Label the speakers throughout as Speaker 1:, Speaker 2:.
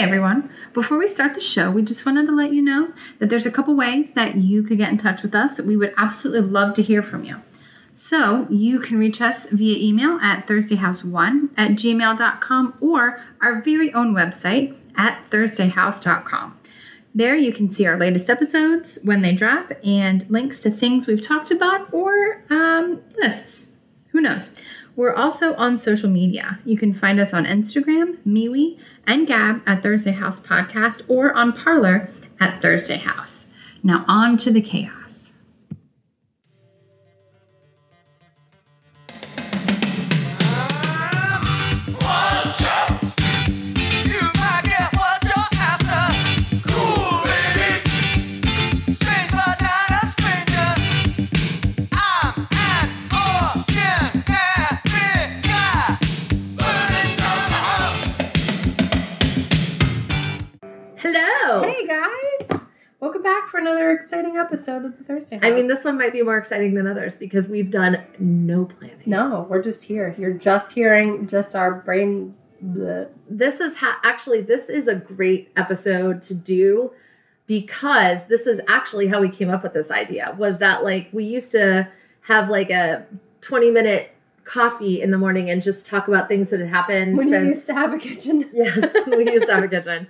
Speaker 1: everyone. Before we start the show, we just wanted to let you know that there's a couple ways that you could get in touch with us. We would absolutely love to hear from you. So you can reach us via email at thursdayhouse1 at gmail.com or our very own website at thursdayhouse.com. There you can see our latest episodes when they drop and links to things we've talked about or um, lists. Who knows? We're also on social media. You can find us on Instagram, MeWe, and Gab at Thursday House Podcast or on Parler at Thursday House. Now on to the chaos. Guys! Welcome back for another exciting episode of the Thursday House.
Speaker 2: I mean, this one might be more exciting than others because we've done no planning.
Speaker 1: No, we're just here. You're just hearing just our brain. bleh.
Speaker 2: This is ha- actually this is a great episode to do because this is actually how we came up with this idea. Was that like we used to have like a twenty minute coffee in the morning and just talk about things that had happened
Speaker 1: When you used to have a kitchen.
Speaker 2: yes we used to have a kitchen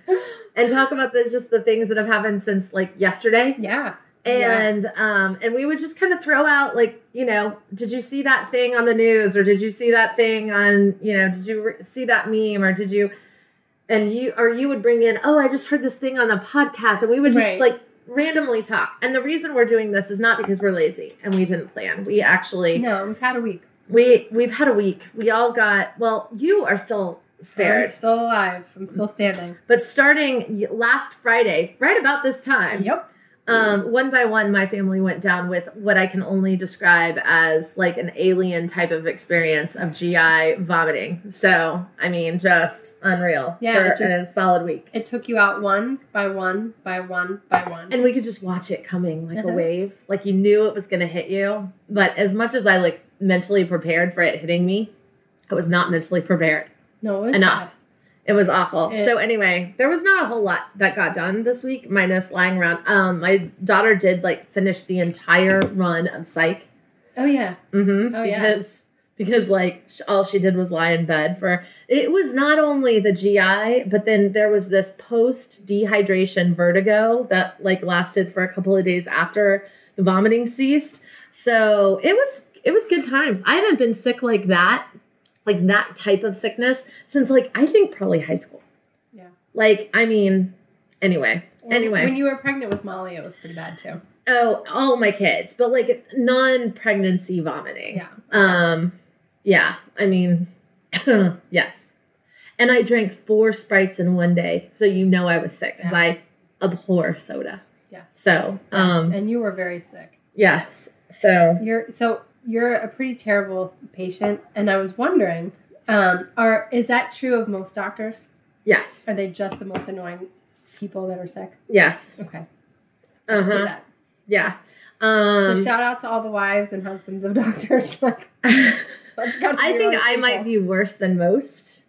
Speaker 2: and talk about the just the things that have happened since like yesterday
Speaker 1: Yeah. Yeah.
Speaker 2: and um and we would just kind of throw out like you know did you see that thing on the news or did you see that thing on you know did you re- see that meme or did you and you or you would bring in oh i just heard this thing on the podcast and we would just
Speaker 1: Right.
Speaker 2: like randomly talk and the reason we're doing this is not because we're lazy and we didn't plan we actually
Speaker 1: No, we've had a week.
Speaker 2: we we've had a week we all got well you are still spared
Speaker 1: I'm still alive. I'm still standing.
Speaker 2: but starting last friday right about this time
Speaker 1: Yep.
Speaker 2: um, one by one, my family went down with what I can only describe as like an alien type of experience of GI vomiting. So, I mean, just unreal
Speaker 1: Yeah,
Speaker 2: for
Speaker 1: it just-
Speaker 2: a solid week.
Speaker 1: It took you out one by one by one by one.
Speaker 2: And we could just watch it coming like a
Speaker 1: Uh-huh.
Speaker 2: wave. Like you knew it was going to hit you. But as much as I like mentally prepared for it hitting me, I was not mentally prepared
Speaker 1: no, it was
Speaker 2: enough. It was awful.
Speaker 1: It-
Speaker 2: so anyway, there was not a whole lot that got done this week, minus lying around. Um, my daughter did like finish the entire run of Psych.
Speaker 1: Oh yeah.
Speaker 2: Mm-hmm.
Speaker 1: Oh, yeah.
Speaker 2: because because like all she did was lie in bed for. It was not only the GI, but then there was this post dehydration vertigo that like lasted for a couple of days after the vomiting ceased. So it was it was good times. I haven't been sick like that, like that type of sickness since like I think probably high school.
Speaker 1: Yeah.
Speaker 2: Like I mean, anyway, anyway.
Speaker 1: When you were pregnant with Molly, it was pretty bad too.
Speaker 2: Oh, all my kids, but like non-pregnancy vomiting.
Speaker 1: Yeah.
Speaker 2: Um, yeah. I mean, yes. And I drank four sprites in one day, so you know I was sick because
Speaker 1: Yeah.
Speaker 2: I abhor soda.
Speaker 1: Yeah.
Speaker 2: So, um,
Speaker 1: and you were very sick.
Speaker 2: yes. So,
Speaker 1: You're so you're a pretty terrible patient, and I was wondering, um, are is that true of most doctors?
Speaker 2: yes,
Speaker 1: Are they just the most annoying people that are sick?
Speaker 2: yes,
Speaker 1: Okay,
Speaker 2: uh huh,
Speaker 1: that.
Speaker 2: yeah. Um,
Speaker 1: so shout out to all the wives and husbands of doctors. Like.
Speaker 2: I think I might be worse than most.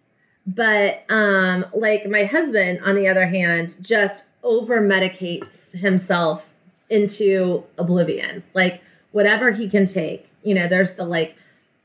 Speaker 2: But um like my husband on the other hand just over medicates himself into oblivion. Like whatever he can take. You know, there's the like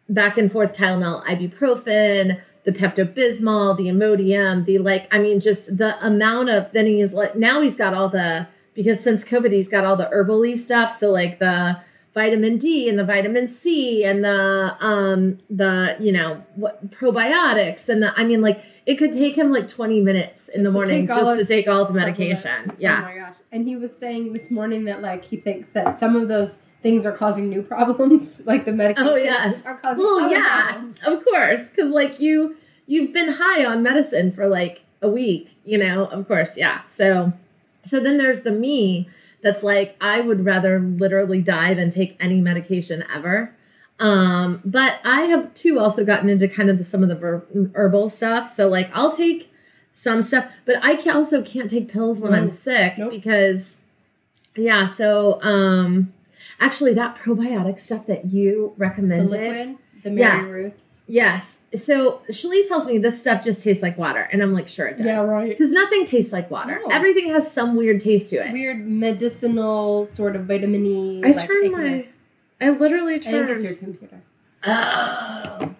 Speaker 2: back and forth Tylenol, ibuprofen, the Pepto Bismol, the Imodium, the like, I mean, just the amount of, then he's like, now he's got all the, because since COVID, he's got all the herbally stuff. So like the vitamin D and the vitamin C and the, um, the, you know, what probiotics and the, I mean, like it could take him like 20 minutes in the
Speaker 1: Just to
Speaker 2: morning
Speaker 1: all
Speaker 2: just to take all the medication. Yeah.
Speaker 1: Oh my gosh. And he was saying this morning that like he thinks that some of those things are causing new problems, like the medication.
Speaker 2: Oh yes.
Speaker 1: Are causing
Speaker 2: Well, yeah,
Speaker 1: problems.
Speaker 2: of course, because like you, you've been high on medicine for like a week, you know. Of course, yeah. So, so then there's the me that's like I would rather literally die than take any medication ever. Um, but I have too also gotten into kind of the, some of the ver- herbal stuff. So like I'll take some stuff, but I can also can't take pills when I'm sick
Speaker 1: Nope.
Speaker 2: because yeah. So um, actually that probiotic stuff that you
Speaker 1: The
Speaker 2: recommended.
Speaker 1: liquid, the Mary
Speaker 2: Yeah.
Speaker 1: Ruth's.
Speaker 2: Yes. So Shalee tells me this stuff just tastes like water, and I'm like, sure it does.
Speaker 1: Yeah, right.
Speaker 2: Because nothing tastes like water.
Speaker 1: No.
Speaker 2: Everything has some weird taste to it.
Speaker 1: Weird medicinal sort of vitamin
Speaker 2: I turned my- I literally
Speaker 1: I think it's
Speaker 2: turned.
Speaker 1: your computer.
Speaker 2: Oh.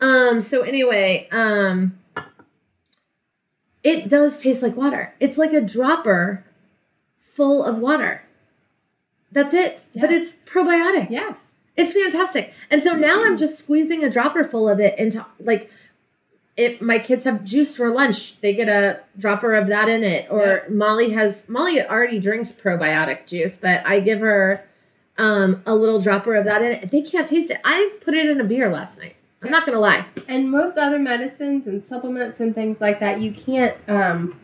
Speaker 2: Um. So anyway, um, it does taste like water. It's like a dropper full of water. That's it. But it's probiotic.
Speaker 1: Yes.
Speaker 2: It's fantastic. And so now I'm just squeezing a dropper full of it into like if my kids have juice for lunch, they get a dropper of that in it. Or
Speaker 1: Yes.
Speaker 2: Molly has Molly already drinks probiotic juice, but I give her um a little dropper of that in it. They can't taste it. I put it in a beer last night. I'm not gonna lie.
Speaker 1: And most other medicines and supplements and things like that, you can't um,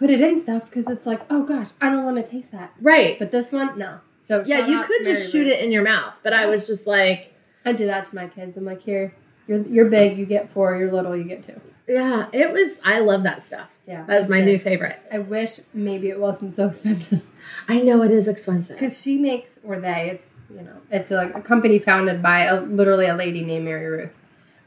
Speaker 1: put it in stuff because it's like, oh gosh, I don't want to taste that.
Speaker 2: Right.
Speaker 1: But this one, no. So
Speaker 2: yeah, you could just shoot it in your mouth, but I was just like,
Speaker 1: I do that to my kids. I'm like, here, you're you're big, you get four. You're little, you get two.
Speaker 2: yeah, it was I love that stuff.
Speaker 1: Yeah,
Speaker 2: that
Speaker 1: was
Speaker 2: my
Speaker 1: good.
Speaker 2: new favorite.
Speaker 1: I wish maybe it wasn't so expensive
Speaker 2: I know it is expensive.
Speaker 1: because she makes, or they, it's you know, it's like a company founded by a, literally a lady named Mary Ruth.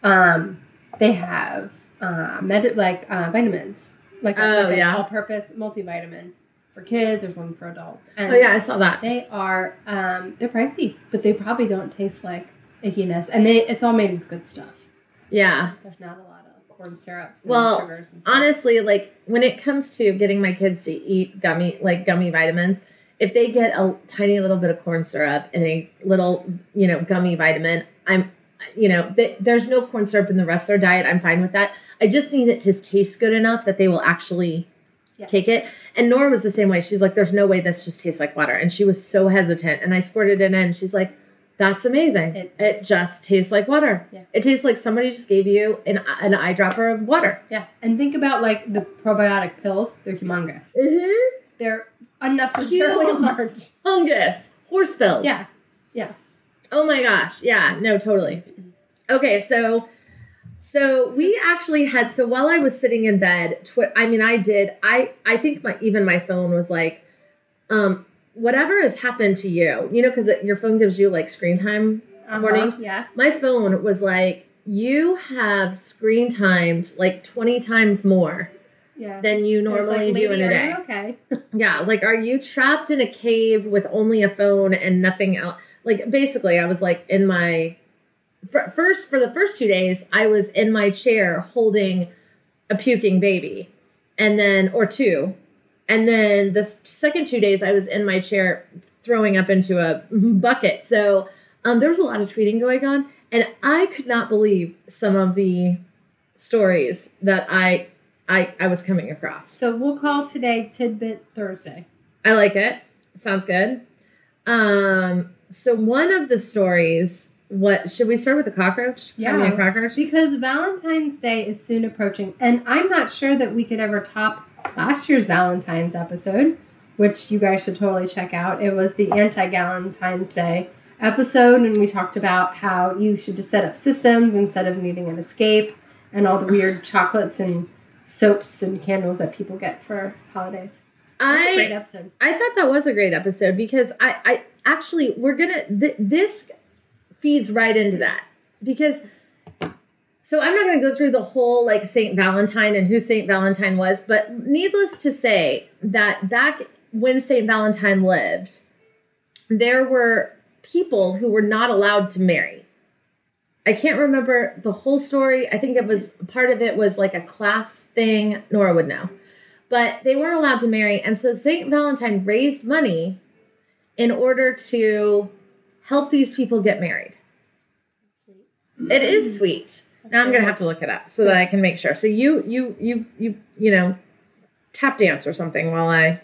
Speaker 1: Um, they have uh, med like uh, vitamins, like a,
Speaker 2: Oh,
Speaker 1: like
Speaker 2: yeah.
Speaker 1: all-purpose multivitamin for kids. There's one for adults. And
Speaker 2: Oh yeah, I saw that.
Speaker 1: They are um, they're pricey, but they probably don't taste like ickiness, and they it's all made with good stuff.
Speaker 2: Yeah.
Speaker 1: There's not a lot of corn syrups and
Speaker 2: Well,
Speaker 1: sugars and stuff.
Speaker 2: honestly like when it comes to getting my kids to eat gummy like gummy vitamins if they get a tiny little bit of corn syrup and a little you know gummy vitamin i'm you know th- there's no corn syrup in the rest of their diet. I'm fine with that. I just need it to taste good enough that they will actually
Speaker 1: Yes.
Speaker 2: take it. And nora was the same way. She's like there's no way this just tastes like water. And she was so hesitant. And i squirted it in. And she's like that's amazing.
Speaker 1: It
Speaker 2: it, just tastes like water.
Speaker 1: Yeah.
Speaker 2: it tastes like somebody just gave you an, an eyedropper of water.
Speaker 1: Yeah, and think about like the probiotic pills. They're humongous.
Speaker 2: mm-hmm.
Speaker 1: They're unnecessarily large.
Speaker 2: fungus, horse pills.
Speaker 1: Yes, yes.
Speaker 2: Oh my gosh. Yeah. No. Totally. Okay. So, so we actually had. So while I was sitting in bed, tw- I mean, I did. I I think my even my phone was like, um, whatever has happened to you, you know, because your phone gives you like screen time
Speaker 1: Uh-huh,
Speaker 2: warnings.
Speaker 1: Yes.
Speaker 2: My phone was like, you have screen timed like twenty times more
Speaker 1: yeah.
Speaker 2: than you normally
Speaker 1: like,
Speaker 2: do in a day.
Speaker 1: Okay.
Speaker 2: Yeah, like are you trapped in a cave with only a phone and nothing else? Like basically, I was like in my fir- first for the first two days, I was in my chair holding a puking baby, and then or two, and then the second two days, I was in my chair throwing up into a bucket. So um, there was a lot of tweeting going on, and I could not believe some of the stories that I I I was coming across.
Speaker 1: So we'll call today Tidbit Thursday.
Speaker 2: I like it. Sounds good. Um, so one of the stories, what should we start with the cockroach?
Speaker 1: Yeah.
Speaker 2: Cockroach?
Speaker 1: Because Valentine's Day is soon approaching, and I'm not sure that we could ever top last year's Valentine's episode, which you guys should totally check out. It was the anti Valentine's Day episode, and we talked about how you should just set up systems instead of needing an escape, and all the weird chocolates and soaps and candles that people get for holidays. It was a great
Speaker 2: I
Speaker 1: episode.
Speaker 2: I thought that was a great episode because I I actually we're gonna th- this feeds right into that because so I'm not going to go through the whole like Saint Valentine and who Saint Valentine was, but needless to say that back when Saint Valentine lived, there were people who were not allowed to marry. I can't remember the whole story. I think it was part of it was like a class thing. Nora would know. But they weren't allowed to marry. And so St. Valentine raised money in order to help these people get married. It is sweet. Now I'm gonna have to look it up so that I can make sure. So you you you you you know tap dance or something while I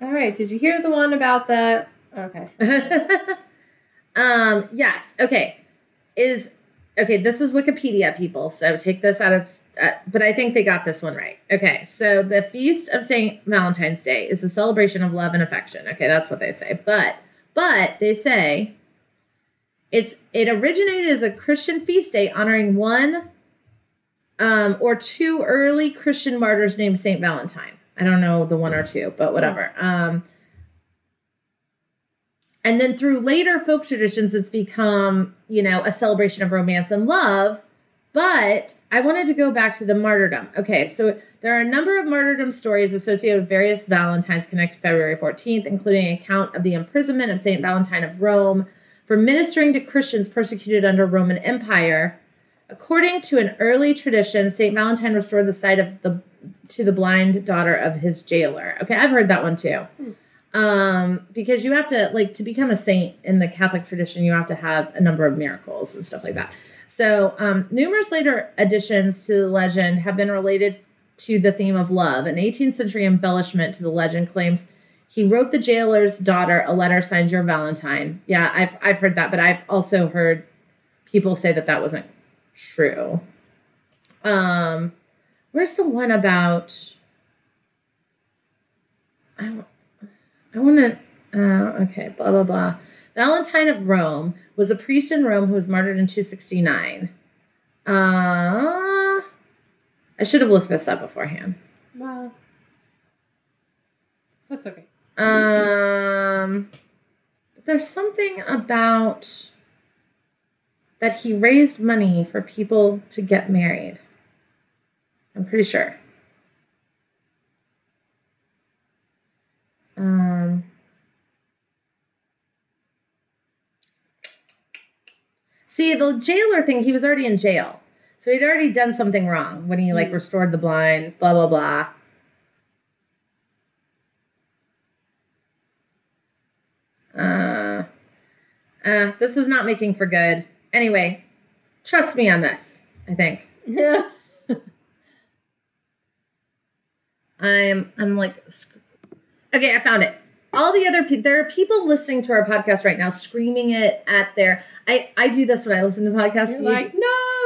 Speaker 1: All right, did you hear the one about the? Okay.
Speaker 2: um yes okay is okay this is wikipedia people so take this out of uh, but i think they got this one right. Okay so the feast of saint valentine's day is a celebration of love and affection. Okay that's what they say but but they say it's it originated as a christian feast day honoring one um or two early christian martyrs named saint valentine. I don't know the one or two but whatever. Um and then through later folk traditions, it's become, you know, a celebration of romance and love But I wanted to go back to the martyrdom. Okay, so there are a number of martyrdom stories associated with various Valentines connected February 14th, including an account of the imprisonment of St. Valentine of Rome for ministering to Christians persecuted under Roman Empire. According to an early tradition, St. Valentine restored the sight of the to the blind daughter of his jailer. Okay, I've heard that one too. Hmm. Um, because you have to like to become a saint in the Catholic tradition, you have to have a number of miracles and stuff like that. So, um, numerous later additions to the legend have been related to the theme of love. An 18th century embellishment to the legend claims he wrote the jailer's daughter a letter signed "Your Valentine." Yeah, I've I've heard that, but I've also heard people say that that wasn't true. Um, where's the one about? I I want to. Uh, okay, blah blah blah. Valentine of Rome was a priest in Rome who was martyred in 269. Uh, I should have looked this up beforehand.
Speaker 1: Wow. That's okay.
Speaker 2: Um, there's something about that he raised money for people to get married. I'm pretty sure. Um, see, the jailer thing, he was already in jail. So he'd already done something wrong when he like restored the blind, blah, blah, blah. Uh, uh, this is not making for good. Anyway, trust me on this, I think.
Speaker 1: Yeah.
Speaker 2: I'm I'm like Okay, I found it. All the other pe- there are people listening to our podcast right now screaming it at their I I do this when I listen to podcasts.
Speaker 1: You're like, no,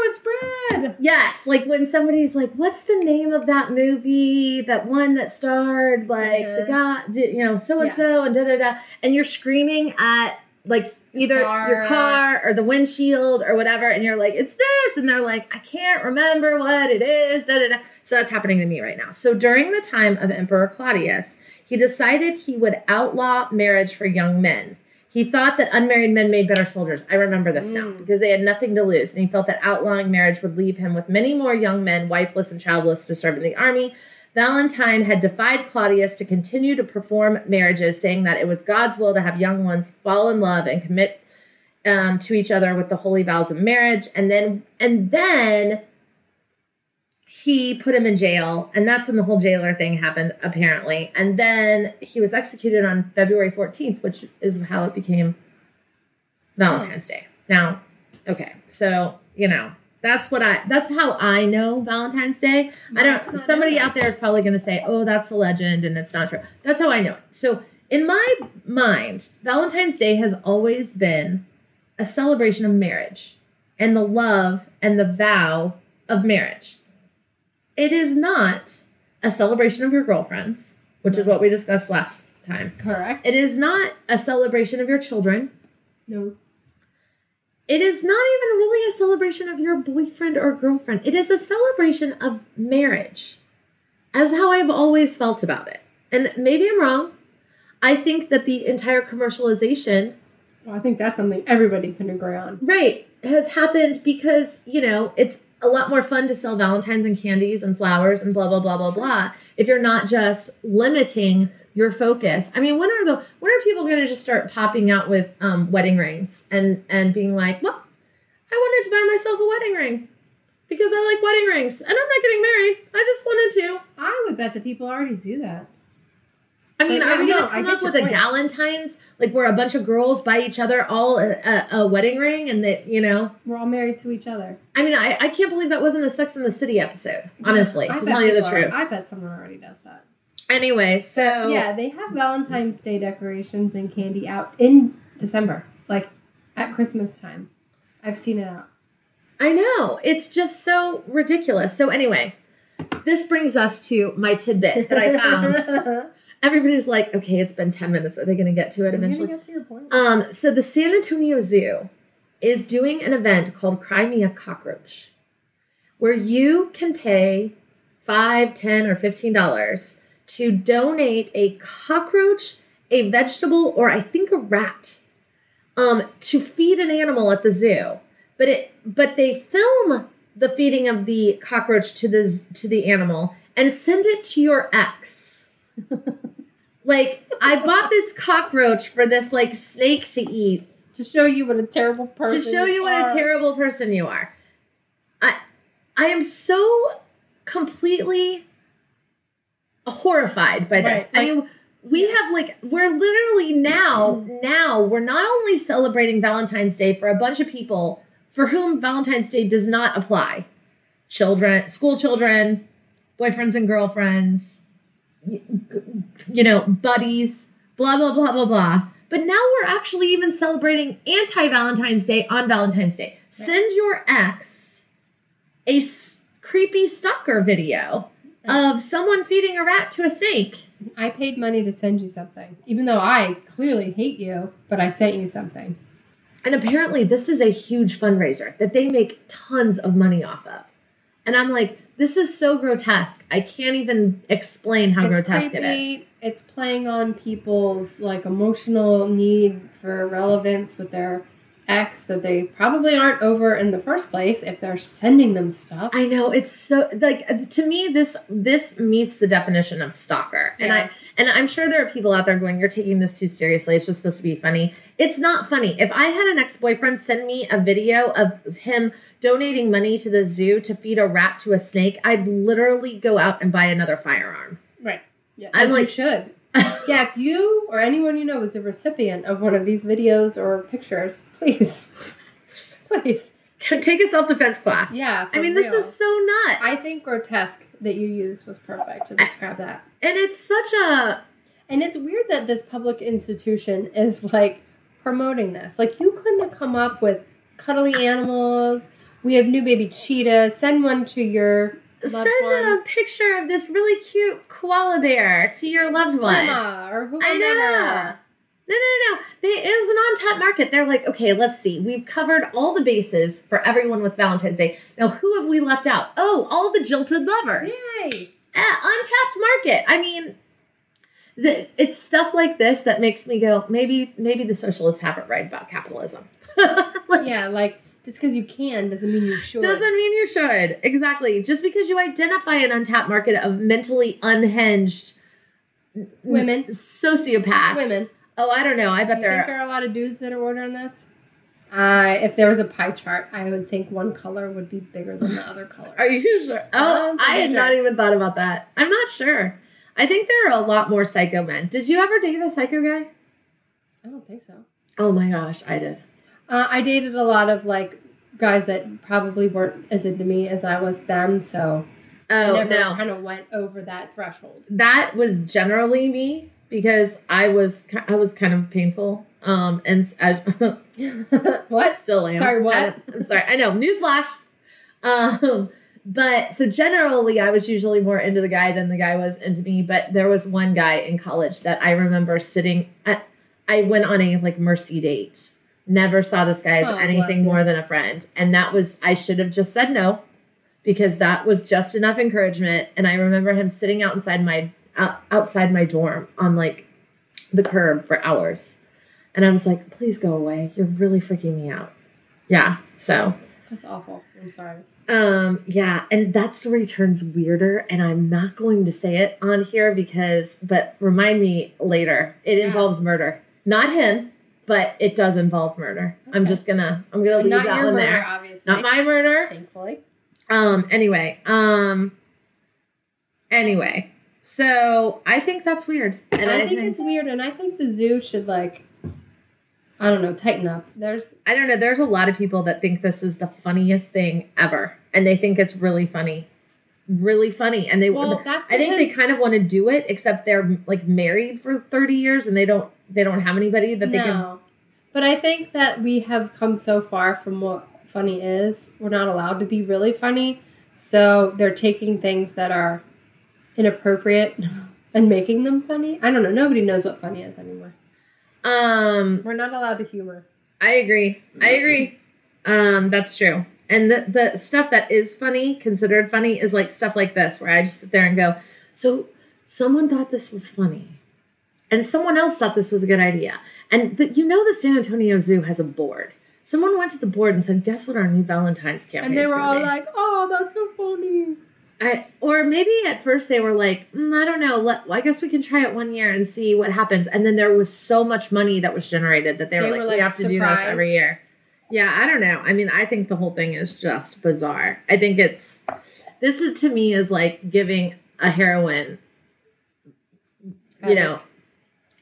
Speaker 1: it's bread.
Speaker 2: Yes, like when somebody's like, "What's the name of that movie? That one that starred like the guy,
Speaker 1: Uh-huh.
Speaker 2: you know, so and so, and da da da," and you're screaming at like either
Speaker 1: car.
Speaker 2: your car or the windshield or whatever, and you're like, "It's this," and they're like, "I can't remember what it is." Da da da. So that's happening to me right now. So during the time of Emperor Claudius, he decided he would outlaw marriage for young men. He thought that unmarried men made better soldiers. I remember this now mm. because they had nothing to lose. And he felt that outlawing marriage would leave him with many more young men, wifeless and childless, to serve in the army. Valentine had defied Claudius to continue to perform marriages, saying that it was God's will to have young ones fall in love and commit um, to each other with the holy vows of marriage. And then, and then he put him in jail, and that's when the whole jailer thing happened, apparently. And then he was executed on February 14th, which is how it became Valentine's Day. Now, okay, so you know, that's what I that's how I know Valentine's Day. I don't somebody out there is probably gonna say, Oh, that's a legend and it's not true. That's how I know it. So in my mind, Valentine's Day has always been a celebration of marriage and the love and the vow of marriage. It is not a celebration of your girlfriends, which is what we discussed last time.
Speaker 1: Correct.
Speaker 2: It is not a celebration of your children.
Speaker 1: no.
Speaker 2: It is not even really a celebration of your boyfriend or girlfriend. It is a celebration of marriage, as how I've always felt about it. And maybe I'm wrong. I think that the entire commercialization
Speaker 1: Well, I think that's something everybody can agree on.
Speaker 2: Right. Has happened because, you know, it's a lot more fun to sell Valentines and candies and flowers and blah blah blah blah blah if you're not just limiting your focus. I mean, when are the when are people gonna just start popping out with um wedding rings and and being like, Well, I wanted to buy myself a wedding ring because I like wedding rings and I'm not getting married. I just wanted to.
Speaker 1: I would bet that people already do that.
Speaker 2: I mean,
Speaker 1: But,
Speaker 2: are we
Speaker 1: yeah,
Speaker 2: gonna come up with a
Speaker 1: point.
Speaker 2: Galentine's like where a bunch of girls buy each other all a, a, a wedding ring and that you know
Speaker 1: We're all married to each other.
Speaker 2: I mean, I, I can't believe that wasn't a Sex in the City episode, honestly,
Speaker 1: I
Speaker 2: to tell you the
Speaker 1: are-
Speaker 2: truth.
Speaker 1: I bet someone already does that.
Speaker 2: Anyway, so
Speaker 1: Yeah, they have Valentine's Day decorations and candy out in December, like at Christmas time. I've seen it out.
Speaker 2: I know. It's just so ridiculous. So, anyway, this brings us to my tidbit that I found. Everybody's like, okay, it's been 10 minutes. Are they going to get to it eventually?
Speaker 1: get to your point.
Speaker 2: Um, so, the San Antonio Zoo is doing an event called Cry Me a Cockroach, where you can pay five, ten, or fifteen dollars to donate a cockroach, a vegetable, or I think a rat, um, to feed an animal at the zoo. But it, but they film the feeding of the cockroach to the to the animal and send it to your ex. like I bought this cockroach for this like snake to eat
Speaker 1: to show you what a terrible person.
Speaker 2: to show you what a
Speaker 1: are.
Speaker 2: terrible person you are. I I am so completely horrified by this.
Speaker 1: Right,
Speaker 2: I mean, we
Speaker 1: yes.
Speaker 2: have like we're literally now now we're not only celebrating Valentine's Day for a bunch of people for whom Valentine's Day does not apply. Children, school children, boyfriends and girlfriends, y- you know, buddies, blah blah blah blah blah. But now we're actually even celebrating anti Valentine's Day on Valentine's Day. Send your ex a creepy stalker video of someone feeding a rat to a snake.
Speaker 1: I paid money to send you something, even though I clearly hate you, but I sent you something.
Speaker 2: And apparently, this is a huge fundraiser that they make tons of money off of. And I'm like, this is so grotesque. I can't even explain how grotesque it is.
Speaker 1: It's playing on people's like emotional need for relevance with their ex that they probably aren't over in the first place if they're sending them stuff.
Speaker 2: I know it's so like to me this this meets the definition of stalker. And I and I'm sure there are people out there going you're taking this too seriously. It's just supposed to be funny. It's not funny. If I had an ex-boyfriend send me a video of him donating money to the zoo to feed a rat to a snake, I'd literally go out and buy another firearm.
Speaker 1: right. Yeah.
Speaker 2: I'm like-
Speaker 1: should. Yeah, if you or anyone you know is a recipient of one of these videos or pictures, please, please,
Speaker 2: Take a self-defense class.
Speaker 1: yeah.
Speaker 2: I mean, this is so nuts.
Speaker 1: I think grotesque that you used was perfect to describe that.
Speaker 2: and it's such a
Speaker 1: And it's weird that this public institution is like promoting this. Like you couldn't have come up with cuddly animals. We have new baby cheetahs. Send one to your
Speaker 2: send
Speaker 1: one.
Speaker 2: a picture of this really cute koala bear to your loved one.
Speaker 1: Or whoever.
Speaker 2: I know. No, no, no. They, it was an on-tap market. They're like, okay, let's see. We've covered all the bases for everyone with Valentine's Day. Now, who have we left out? Oh, all the jilted lovers.
Speaker 1: Yay!
Speaker 2: Eh, untapped market. I mean, the, it's stuff like this that makes me go, maybe, maybe the socialists have it right about capitalism. Like,
Speaker 1: Yeah, like just because you can doesn't mean you should.
Speaker 2: Doesn't mean you should. Exactly. Just because you identify an untapped market of mentally unhinged
Speaker 1: Women.
Speaker 2: sociopaths.
Speaker 1: Women.
Speaker 2: Oh, I don't know. I bet
Speaker 1: You
Speaker 2: there
Speaker 1: think
Speaker 2: are.
Speaker 1: there are a lot of dudes that are ordering this? Uh, if there was a pie chart, I would think one color would be bigger than the other color.
Speaker 2: Are you sure? Oh, I had
Speaker 1: sure.
Speaker 2: not even thought about that. I'm not sure. I think there are a lot more psycho men. Did you ever date a psycho guy?
Speaker 1: I don't think so.
Speaker 2: Oh my gosh, I did.
Speaker 1: Uh, I dated a lot of like guys that probably weren't as into me as I was them, so I
Speaker 2: Oh
Speaker 1: never
Speaker 2: no,
Speaker 1: kind of went over that threshold.
Speaker 2: that was generally me because I was I was kind of painful. Um, and as
Speaker 1: what?
Speaker 2: Still am.
Speaker 1: Sorry, what?
Speaker 2: I- I'm sorry. I know. Newsflash. Um, but so generally, I was usually more into the guy than the guy was into me. But there was one guy in college that I remember sitting. At, I went on a like mercy date. Never saw this guy as
Speaker 1: Oh,
Speaker 2: anything more than a friend, and that was I should have just said no because that was just enough encouragement. And I remember him sitting out inside my out, outside my dorm on like the curb for hours. And I was like, please go away. You're really freaking me out. Yeah. So,
Speaker 1: That's awful. I'm sorry.
Speaker 2: um, yeah. And that story turns weirder. And I'm not going to say it on here because, but remind me later. It
Speaker 1: Yeah.
Speaker 2: involves murder. Not him, but it does involve murder. I'm just gonna, I'm gonna
Speaker 1: But
Speaker 2: leave
Speaker 1: not
Speaker 2: that
Speaker 1: your
Speaker 2: one
Speaker 1: murder,
Speaker 2: there.
Speaker 1: obviously.
Speaker 2: Not my murder.
Speaker 1: Thankfully.
Speaker 2: Um, anyway, um, anyway. So I think that's weird. And
Speaker 1: I, think, it's weird, and I think the zoo should like, I don't know, tighten up. There's
Speaker 2: I don't know. There's a lot of people that think this is the funniest thing ever, and they think it's really funny, really funny. And they,
Speaker 1: Well, that's
Speaker 2: I think they kind of want to do it, except they're like married for 30 years and they don't, they don't have anybody that they can.
Speaker 1: no, but I think that we have come so far from what funny is. We're not allowed to be really funny, so they're taking things that are inappropriate and making them funny. I don't know. Nobody knows what funny is anymore.
Speaker 2: Um,
Speaker 1: We're not allowed to humor.
Speaker 2: I agree. I agree. Um, that's true. And the, the stuff that is funny, considered funny, is like stuff like this, where I just sit there and go, so someone thought this was funny. And someone else thought this was a good idea. And the, you know, the San Antonio Zoo has a board. Someone went to the board and said, "Guess what our new Valentine's campaign?" Is?
Speaker 1: And they were all like, "Oh, that's so funny."
Speaker 2: I, or maybe at first they were like, "Mm, I don't know. Let, I guess we can try it one year and see what happens. And then there was so much money that was generated that they,
Speaker 1: They
Speaker 2: were,
Speaker 1: were,
Speaker 2: like,
Speaker 1: like,
Speaker 2: we have to do this every year. Yeah, I don't know. I mean, I think the whole thing is just bizarre. I think it's this is to me is like giving a heroin, you know.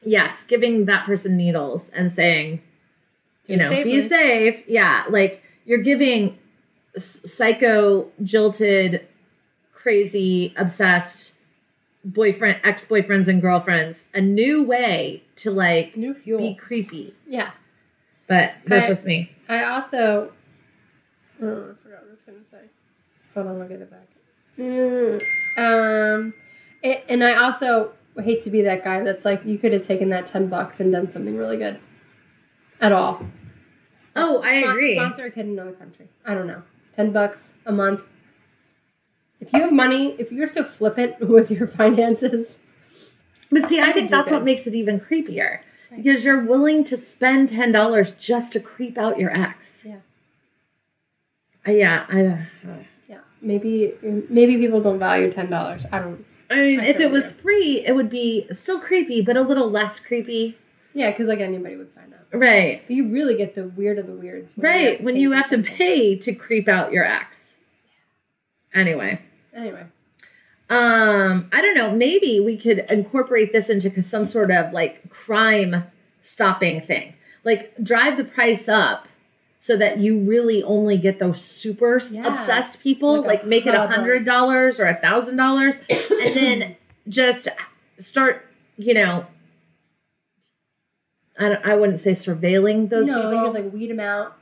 Speaker 2: Yes, giving that person needles and saying, you know,
Speaker 1: safely.
Speaker 2: be safe. Yeah, like you're giving psycho, jilted, crazy, obsessed boyfriend, ex boyfriends, and girlfriends a new way to like
Speaker 1: New fuel.
Speaker 2: be creepy.
Speaker 1: yeah.
Speaker 2: But that's
Speaker 1: I-
Speaker 2: just me.
Speaker 1: I also. Oh, I forgot what I was going to say. Hold on, I'll get it back. Mm, um, it, and I also hate to be that guy that's like, you could have taken that 10 bucks and done something really good. At all.
Speaker 2: Oh, I
Speaker 1: Spon-
Speaker 2: agree.
Speaker 1: Sponsor a kid in another country. I don't know. 10 bucks a month. If you have money, if you're so flippant with your finances,
Speaker 2: But see, I
Speaker 1: I
Speaker 2: think that's what makes it even creepier because you're willing to spend ten dollars just to creep out your ex.
Speaker 1: Yeah.
Speaker 2: Uh, yeah, I. uh,
Speaker 1: yeah, maybe maybe people don't value $10. I don't.
Speaker 2: I mean,
Speaker 1: I
Speaker 2: if it was free, it would be still creepy, but a little less creepy.
Speaker 1: Yeah, because like anybody would sign up.
Speaker 2: Right.
Speaker 1: But you really get the weird of the weirds. when
Speaker 2: Right. When you have to pay to creep out your ex. Anyway.
Speaker 1: Anyway,
Speaker 2: Um, I don't know. Maybe we could incorporate this into some sort of like crime stopping thing. Like drive the price up so that you really only get those super
Speaker 1: Yeah.
Speaker 2: obsessed people.
Speaker 1: Like
Speaker 2: Like, make it a hundred dollars or a thousand dollars, and then just start. You know, I don't, I wouldn't say surveilling those
Speaker 1: no,
Speaker 2: people,
Speaker 1: you could like weed them out.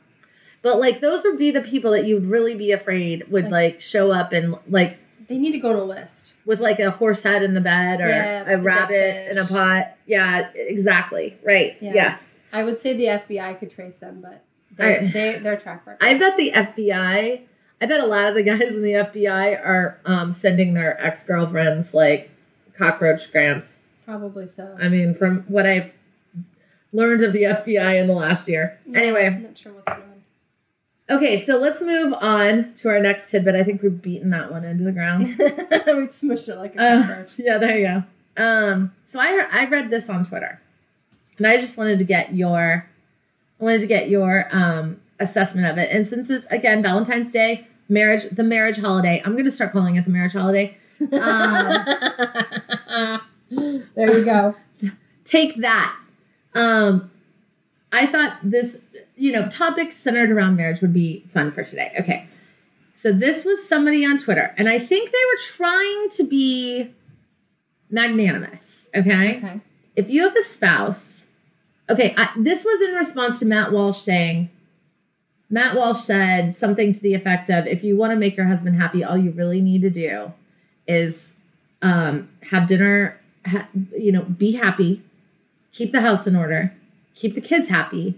Speaker 2: but like those would be the people that you'd really be afraid would
Speaker 1: Like-
Speaker 2: like show up and like
Speaker 1: They need to go on a list.
Speaker 2: with like a horse head in the bed or
Speaker 1: Yeah,
Speaker 2: a rabbit in a pot. Yeah, exactly. Right.
Speaker 1: Yeah.
Speaker 2: Yes.
Speaker 1: I would say the FBI could trace them, but they,
Speaker 2: I-
Speaker 1: they their track record.
Speaker 2: I bet the FBI, I bet a lot of the guys in the FBI are um, sending their ex girlfriends like cockroach grams.
Speaker 1: Probably so.
Speaker 2: I mean, from what I've learned of the FBI in the last year.
Speaker 1: Yeah,
Speaker 2: Anyway,
Speaker 1: I'm not sure what's going on.
Speaker 2: okay, so let's move on to our next tidbit. I think we've beaten that one into the ground.
Speaker 1: we smushed it like a
Speaker 2: Uh, yeah, there you go. Um, so I I read this on Twitter, and I just wanted to get your wanted to get your um, assessment of it. And since it's again Valentine's Day, marriage, the marriage holiday, I'm going to start calling it the marriage holiday. Um,
Speaker 1: there you go.
Speaker 2: take that. Um, I thought this, you know, topics centered around marriage would be fun for today. Okay. So this was somebody on Twitter, and I think they were trying to be magnanimous. Okay.
Speaker 1: Okay.
Speaker 2: If you have a spouse, okay, I, this was in response to Matt Walsh saying, Matt Walsh said something to the effect of, if you want to make your husband happy, all you really need to do is um, have dinner, ha- you know, be happy, keep the house in order, keep the kids happy,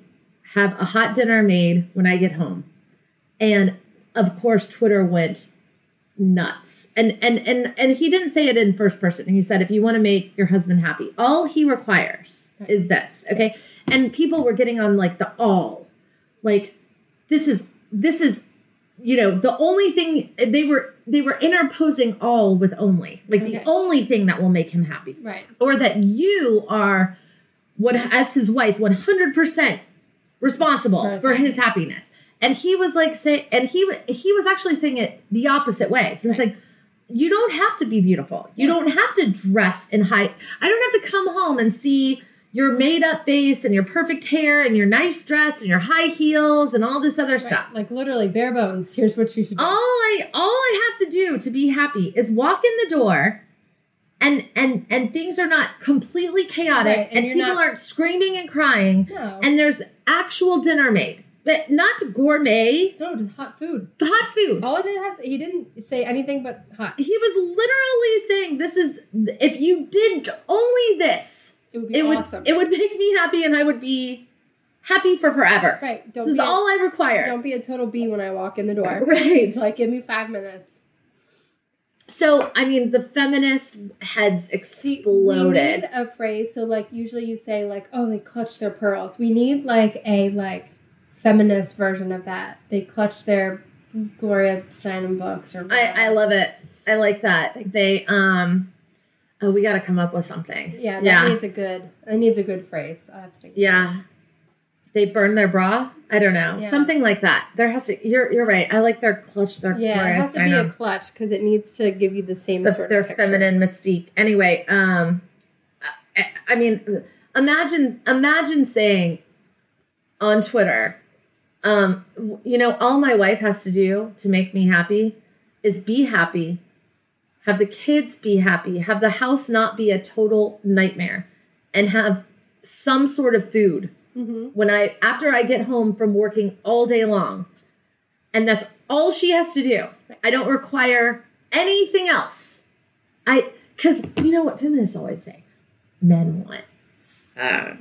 Speaker 2: have a hot dinner made when I get home. And of course, Twitter went nuts. And and and and he didn't say it in first person. He said if you want to make your husband happy, all he requires is this. Okay? And people were getting on like the all. Like this is this is you know, the only thing they were they were interposing all with only. Like the only thing that will make him happy
Speaker 1: Right.
Speaker 2: or that you are what as his wife 100% responsible
Speaker 1: For
Speaker 2: for his happiness and he was like saying, and he he was actually saying it the opposite way he was
Speaker 1: Right.
Speaker 2: like you don't have to be beautiful you
Speaker 1: Yeah.
Speaker 2: don't have to dress in high i don't have to come home and see your made up face and your perfect hair and your nice dress and your high heels and all this other
Speaker 1: Right.
Speaker 2: stuff
Speaker 1: Like literally bare bones. Here's what you should do.
Speaker 2: all I all I have to do to be happy is walk in the door and and and things are not completely chaotic
Speaker 1: Right, and
Speaker 2: and, people
Speaker 1: not-
Speaker 2: aren't screaming and crying
Speaker 1: No.
Speaker 2: and there's actual dinner made but not gourmet
Speaker 1: no, just hot food.
Speaker 2: hot food
Speaker 1: All of it has. He didn't say anything but hot.
Speaker 2: he was literally saying this is if you did only this
Speaker 1: It would be
Speaker 2: it
Speaker 1: awesome.
Speaker 2: would it would make me happy and I would be happy for forever
Speaker 1: right. Don't
Speaker 2: this is
Speaker 1: a,
Speaker 2: all I require
Speaker 1: Don't be a total bee when I walk in the door.
Speaker 2: right
Speaker 1: Like, give me five minutes.
Speaker 2: so I mean the feminist heads
Speaker 1: See,
Speaker 2: exploded
Speaker 1: We need a phrase. So, like, usually you say, like, oh, they clutch their pearls. We need, like, a, like, feminist version of that. They clutch their Gloria Steinem books or
Speaker 2: I, I love it. I like that. They um oh we gotta come up with something.
Speaker 1: yeah, that
Speaker 2: yeah.
Speaker 1: needs a good it needs a good phrase. I have to think.
Speaker 2: Yeah. They burn their bra? I don't know.
Speaker 1: Yeah.
Speaker 2: Something like that. There has to you're you're right. I like their clutch their
Speaker 1: Yeah, it
Speaker 2: Gloria
Speaker 1: has to be a clutch because it needs to give you the same
Speaker 2: the,
Speaker 1: sort
Speaker 2: their
Speaker 1: of picture.
Speaker 2: feminine mystique. Anyway, um, I, I mean, imagine imagine saying on Twitter, um, you know, all my wife has to do to make me happy is be happy, have the kids be happy, have the house not be a total nightmare, and have some sort of food
Speaker 1: Mhm.
Speaker 2: when I after I get home from working all day long. And that's all she has to do. I don't require anything else. I cuz you know what feminists always say? Men want. Uh,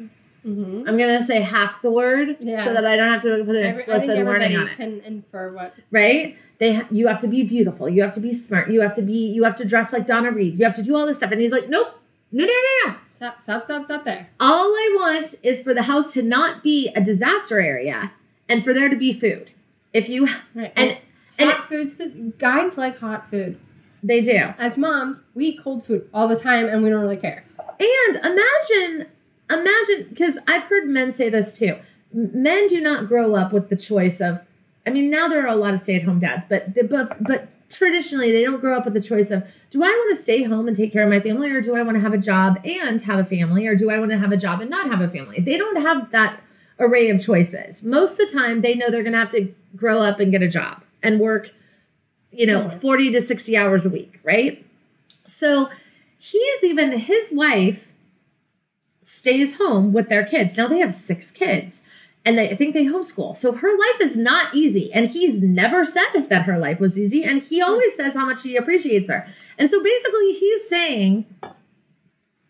Speaker 1: Mhm.
Speaker 2: I'm going to say half the word
Speaker 1: Yeah.
Speaker 2: so that I don't have to put an
Speaker 1: Every-
Speaker 2: explicit
Speaker 1: think
Speaker 2: warning on it.
Speaker 1: can infer what
Speaker 2: Right? They ha- you have to be beautiful. You have to be smart. You have to be you have to dress like Donna Reed. You have to do all this stuff and he's like, "Nope. No, no, no, no.
Speaker 1: stop, stop, stop, stop there.
Speaker 2: All I want is for the house to not be a disaster area and for there to be food. If you
Speaker 1: Right.
Speaker 2: and and
Speaker 1: hot food. spe- Guys like hot food.
Speaker 2: they do.
Speaker 1: As moms, we eat cold food all the time, and we don't really care.
Speaker 2: And imagine, imagine, because I've heard men say this too. Men do not grow up with the choice of. I mean, now there are a lot of stay-at-home dads, but the, but but traditionally they don't grow up with the choice of do I want to stay home and take care of my family, or do I want to have a job and have a family, or do I want to have a job and not have a family? They don't have that array of choices. Most of the time, they know they're going to have to grow up and get a job and work, you know,
Speaker 1: Somewhere.
Speaker 2: forty to sixty hours a week, right? So he's even his wife stays home with their kids. Now they have six kids and they I think they homeschool. So her life is not easy. And he's never said that her life was easy. And he always says how much he appreciates her. And so basically he's saying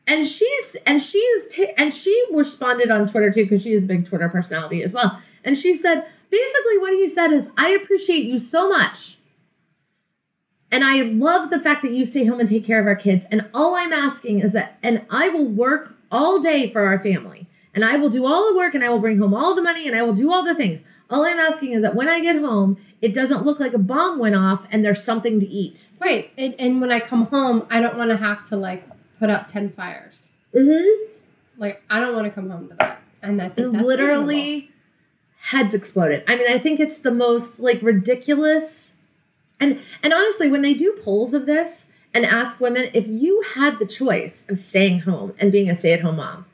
Speaker 2: and she's and she's ta- and she responded on Twitter too because she is a big Twitter personality as well. And she said basically what he said is I appreciate you so much. And I love the fact that you stay home and take care of our kids. And all I'm asking is that, and I will work all day for our family. And I will do all the work and I will bring home all the money and I will do all the things. All I'm asking is that when I get home, it doesn't look like a bomb went off and there's something to eat.
Speaker 1: Right. And, and when I come home, I don't want to have to like put up 10 fires.
Speaker 2: Mm-hmm.
Speaker 1: Like, I don't want to come home to that. And I think that's
Speaker 2: literally
Speaker 1: reasonable.
Speaker 2: heads exploded. I mean, I think it's the most like ridiculous. And and honestly, when they do polls of this and ask women if you had the choice of staying home and being a stay-at-home mom,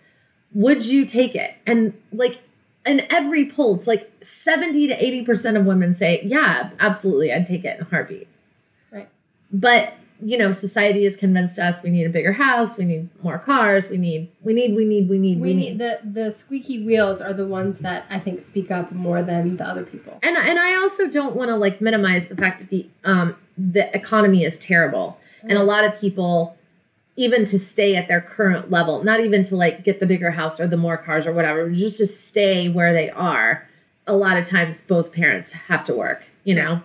Speaker 2: would you take it? And like in every poll, it's like 70 to 80% of women say, yeah, absolutely, I'd take it in a heartbeat.
Speaker 1: Right.
Speaker 2: But you know, society has convinced us we need a bigger house, we need more cars, we need, we need, we need, we need,
Speaker 1: We need the, the squeaky wheels are the ones that I think speak up more than the other people.
Speaker 2: and and I also don't want to like minimize the fact that the um the economy is terrible and a mm. lot of people even to stay at their current level not even to like get the bigger house or the more cars or whatever just to stay where they are a lot of times both parents have to work you know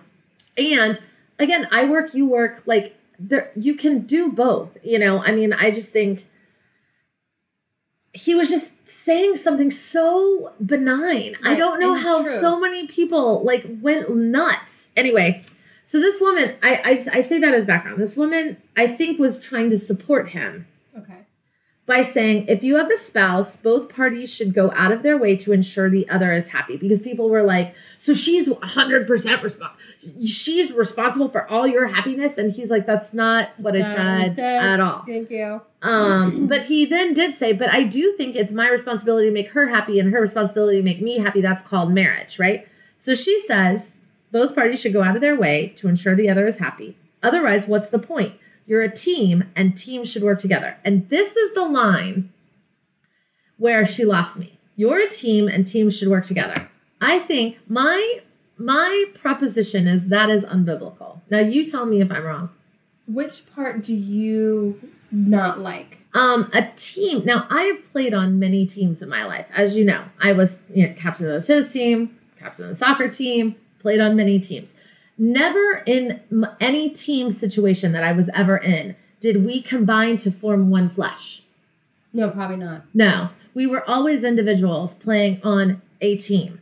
Speaker 2: and again I work you work like there you can do both you know I mean I just think he was just saying something so benign. I don't know
Speaker 1: and
Speaker 2: how
Speaker 1: true.
Speaker 2: so many people like went nuts. Anyway, so this woman, I, I I say that as background. This woman, I think, was trying to support him
Speaker 1: Okay.
Speaker 2: by saying if you have a spouse, both parties should go out of their way to ensure the other is happy. Because people were like, so she's 100% responsible. She's responsible for all your happiness. And he's like, that's not what I said at all.
Speaker 1: Thank you.
Speaker 2: Um, but he then did say, but I do think it's my responsibility to make her happy and her responsibility to make me happy. That's called marriage, right? So she says both parties should go out of their way to ensure the other is happy. Otherwise, what's the point? You're a team and teams should work together. And this is the line where she lost me. You're a team and teams should work together. I think my my proposition is that is unbiblical. Now you tell me if I'm wrong.
Speaker 1: Which part do you not like?
Speaker 2: Um, a team. Now, I've played on many teams in my life, as you know. I was you know, captain of the tennis team, captain of the soccer team, played on many teams. Never in any team situation that I was ever in did we combine to form one flesh.
Speaker 1: No, probably not.
Speaker 2: No, we were always individuals playing on a team.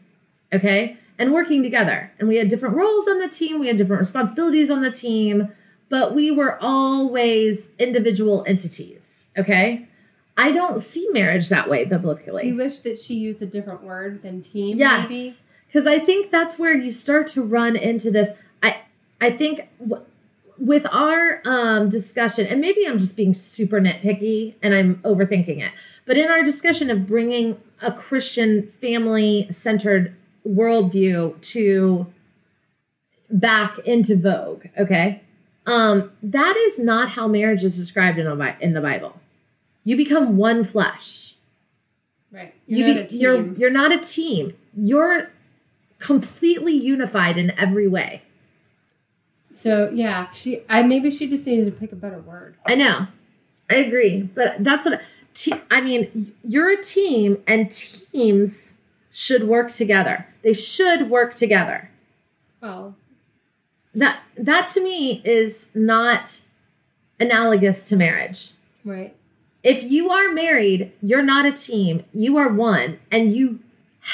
Speaker 2: okay? And working together. And we had different roles on the team, we had different responsibilities on the team, but we were always individual entities, okay? I don't see marriage that way biblically.
Speaker 1: Do you wish that she used a different word than team? Maybe?
Speaker 2: Because I think that's where you start to run into this. I I think w- with our um, discussion, and maybe I'm just being super nitpicky and I'm overthinking it, but in our discussion of bringing a Christian family centered worldview to back into vogue, okay, um, that is not how marriage is described in the in the Bible. You become one flesh
Speaker 1: Right.
Speaker 2: you
Speaker 1: You're
Speaker 2: be,
Speaker 1: a team.
Speaker 2: you're you're not a team. You're completely unified in every way.
Speaker 1: so yeah, she. I maybe she just needed to pick a better word.
Speaker 2: I know. I agree, but that's what te- I mean. You're a team, and teams should work together. They should work together.
Speaker 1: Well,
Speaker 2: That that to me is not analogous to marriage.
Speaker 1: right.
Speaker 2: If you are married, you're not a team. You are one, and you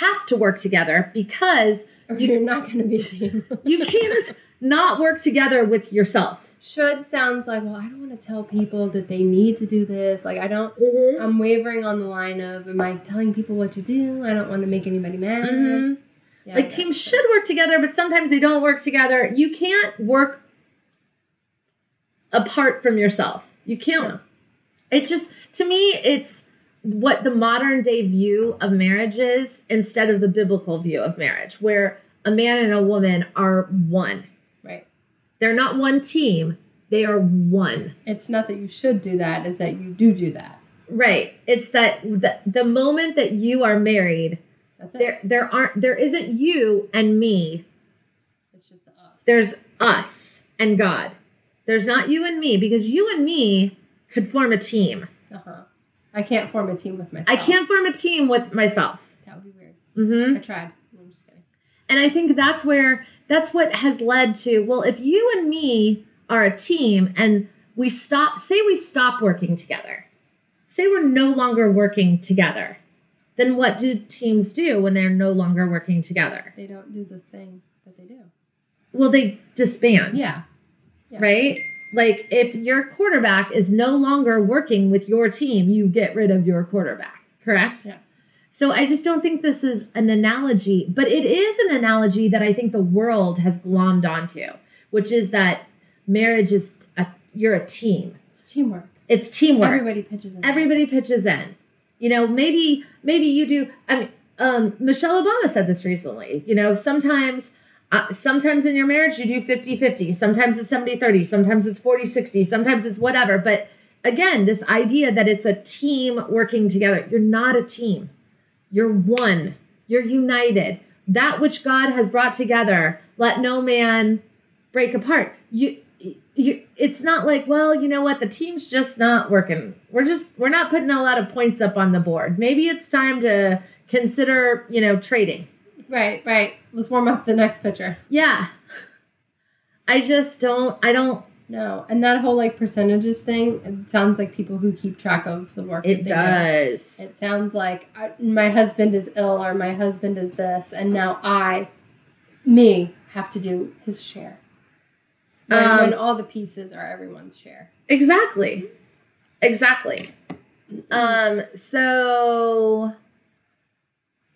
Speaker 2: have to work together because
Speaker 1: Or you're not going to be a team.
Speaker 2: you can't not work together with yourself.
Speaker 1: Should sounds like well, I don't want to tell people that they need to do this. Like I don't. I'm wavering on the line of am I telling people what to do? I don't want to make anybody mad.
Speaker 2: Mhm.
Speaker 1: Yeah,
Speaker 2: like teams should work together, but sometimes they don't work together. You can't work apart from yourself. You can't.
Speaker 1: No.
Speaker 2: It's just to me, it's what the modern day view of marriage is instead of the biblical view of marriage, where a man and a woman are one.
Speaker 1: Right.
Speaker 2: They're not one team. They are one.
Speaker 1: It's not that you should do that. Is that you do do that.
Speaker 2: Right. It's that the, the moment that you are married,
Speaker 1: That's it.
Speaker 2: there there aren't there isn't you and me
Speaker 1: it's just us.
Speaker 2: there's us and God. There's not you and me because you and me could form a team.
Speaker 1: Uh huh. I can't form a team with myself.
Speaker 2: I can't form a team with myself.
Speaker 1: That would be weird.
Speaker 2: hmm
Speaker 1: I tried. I'm just kidding.
Speaker 2: And I think that's where that's what has led to well, if you and me are a team and we stop, say we stop working together, say we're no longer working together, then what do teams do when they're no longer working together?
Speaker 1: They don't do the thing that they do.
Speaker 2: Well, they disband.
Speaker 1: Yeah. Yes.
Speaker 2: right? Like if your quarterback is no longer working with your team, you get rid of your quarterback, correct?
Speaker 1: Yes.
Speaker 2: So I just don't think this is an analogy, but it is an analogy that I think the world has glommed onto, which is that marriage is a, you're a team.
Speaker 1: It's teamwork.
Speaker 2: It's teamwork.
Speaker 1: Everybody pitches in.
Speaker 2: Everybody pitches in. You know, maybe maybe you do. I mean, um, Michelle Obama said this recently. You know, sometimes uh, sometimes in your marriage you do 50-50. Sometimes it's 70-30. Sometimes it's 40-60. Sometimes it's whatever. But again, this idea that it's a team working together. You're not a team. You're one. You're united. That which God has brought together, let no man break apart. You you it's not like well you know what the team's just not working we're just we're not putting a lot of points up on the board maybe it's time to consider you know trading
Speaker 1: Right, right. Let's warm up the next pitcher.
Speaker 2: yeah i just don't i don't
Speaker 1: No, and that whole like percentages thing. It sounds like people who keep track of the work.
Speaker 2: it
Speaker 1: does. do. It sounds like I, my husband is ill or my husband is this, and now I, me, have to do his share. When,
Speaker 2: Um,
Speaker 1: when all the pieces are everyone's share.
Speaker 2: exactly exactly um so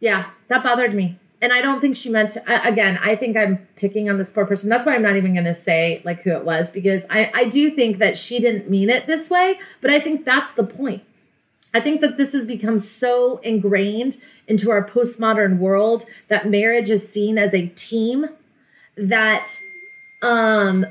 Speaker 2: yeah that bothered me and i don't think she meant to again i think i'm picking on this poor person. That's why i'm not even going to say like who it was because i i do think that she didn't mean it this way but i think that's the point. I think that this has become so ingrained into our postmodern world that marriage is seen as a team that um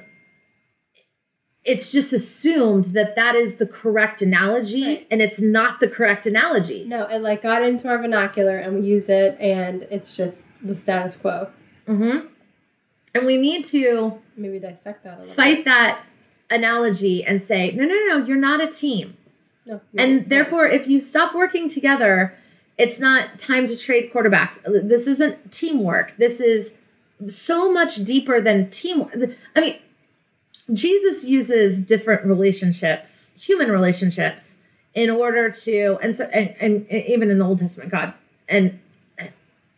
Speaker 2: it's just assumed that that is the correct analogy
Speaker 1: Right.
Speaker 2: and it's not the correct analogy.
Speaker 1: No, it like got into our vernacular and we use it, and it's just the status quo.
Speaker 2: mm-hmm And we need to
Speaker 1: Maybe dissect that a little.
Speaker 2: fight that analogy and say, no, no, no, you're not a team.
Speaker 1: No,
Speaker 2: And therefore, if you stop working together, it's not time to trade quarterbacks. This isn't teamwork. This is so much deeper than teamwork. I mean, Jesus uses different relationships, human relationships, in order to, and so, and, and even in the Old Testament, God, and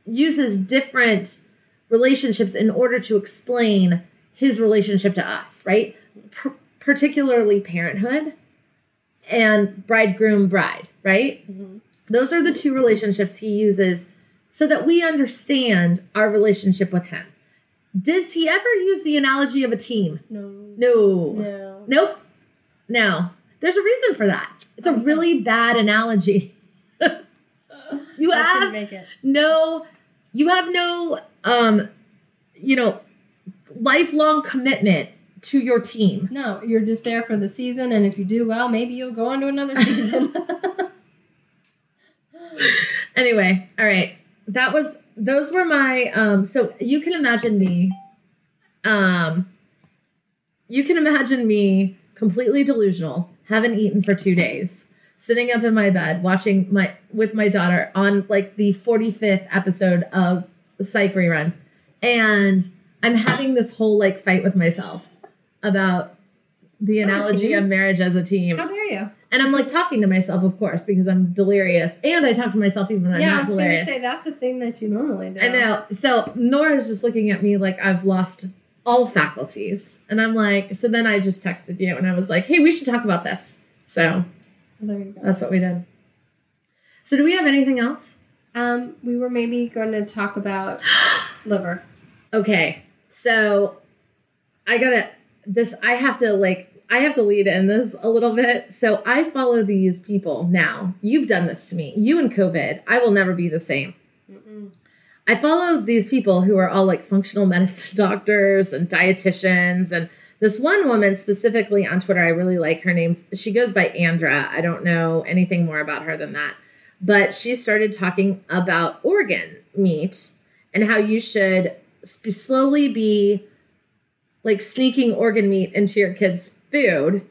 Speaker 2: uses different relationships in order to explain his relationship to us, right? P- particularly parenthood and bridegroom bride, right? Mm-hmm. Those are the two relationships he uses so that we understand our relationship with him. Does he ever use the analogy of a team?
Speaker 1: No.
Speaker 2: No.
Speaker 1: No.
Speaker 2: Nope. No. There's a reason for that. It's a really bad analogy. you
Speaker 1: That
Speaker 2: have
Speaker 1: make it.
Speaker 2: no you have no um you know lifelong commitment to your team.
Speaker 1: No, you're just there for the season, and if you do well, maybe you'll go on to another season.
Speaker 2: Anyway, all right. That was those were my um so you can imagine me um you can imagine me completely delusional, haven't eaten for 2 days, sitting up in my bed watching my with my daughter on like the 45th episode of Psych reruns and I'm having this whole like fight with myself about the analogy of marriage as a team.
Speaker 1: How dare you?
Speaker 2: And I'm like talking to myself, of course, because I'm delirious. And I talk to myself even when I'm not delirious.
Speaker 1: yeah, I was going to say that's the thing that you normally do.
Speaker 2: I know. So Nora's just looking at me like I've lost all faculties. And I'm like, so then I just texted you and I was like, hey, we should talk about this. So
Speaker 1: There you go.
Speaker 2: that's what we did. So do we have anything else?
Speaker 1: Um, we were maybe going to talk about liver.
Speaker 2: Okay. So I gotta this I have to like I have to lead in this a little bit. So I follow these people now. You've done this to me. You and COVID. I will never be the same.
Speaker 1: Mm-mm.
Speaker 2: I follow these people who are all like functional medicine doctors and dietitians. And this one woman specifically on Twitter, I really like her name. she goes by Andra. I don't know anything more about her than that. But she started talking about organ meat and how you should slowly be like sneaking organ meat into your kids' food.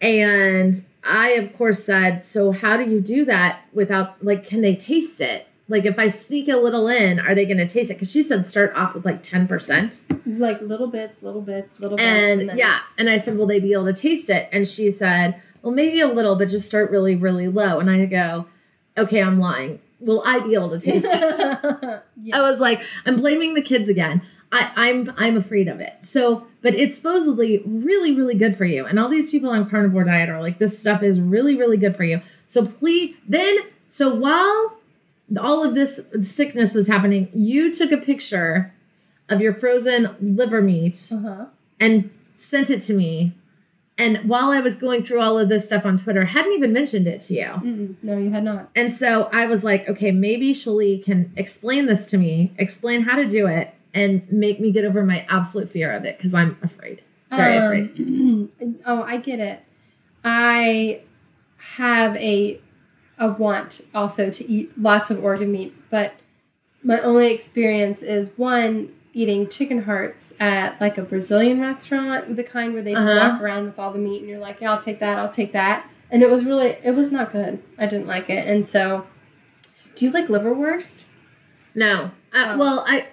Speaker 2: And I, of course, said, So, how do you do that without, like, can they taste it? Like, if I sneak a little in, are they going to taste it? Because she said start off with like 10%.
Speaker 1: Like little bits, little bits, little bits.
Speaker 2: And
Speaker 1: then-
Speaker 2: yeah. And I said, Will they be able to taste it? And she said, Well, maybe a little, but just start really, really low. And I go, Okay, I'm lying. Will I be able to taste it?
Speaker 1: yeah.
Speaker 2: I was like, I'm blaming the kids again. I, I'm I'm afraid of it. So, but it's supposedly really, really good for you. And all these people on carnivore diet are like, this stuff is really, really good for you. So please then so while all of this sickness was happening, you took a picture of your frozen liver meat
Speaker 1: Uh-huh.
Speaker 2: and sent it to me. And while I was going through all of this stuff on Twitter, hadn't even mentioned it to you.
Speaker 1: Mm-mm. No, you had not.
Speaker 2: And so I was like, okay, maybe Shalee can explain this to me, explain how to do it, and make me get over my absolute fear of it because I'm afraid. Very afraid.
Speaker 1: Um, oh, I get it. I have a a want also to eat lots of organ meat, but my only experience is one eating chicken hearts at like a Brazilian restaurant, the kind where they just
Speaker 2: Uh-huh.
Speaker 1: walk around with all the meat and you're like, yeah, I'll take that, I'll take that. And it was really, it was not good. I didn't like it. And so, do you like liverwurst?
Speaker 2: No. Uh,
Speaker 1: Oh.
Speaker 2: Well, I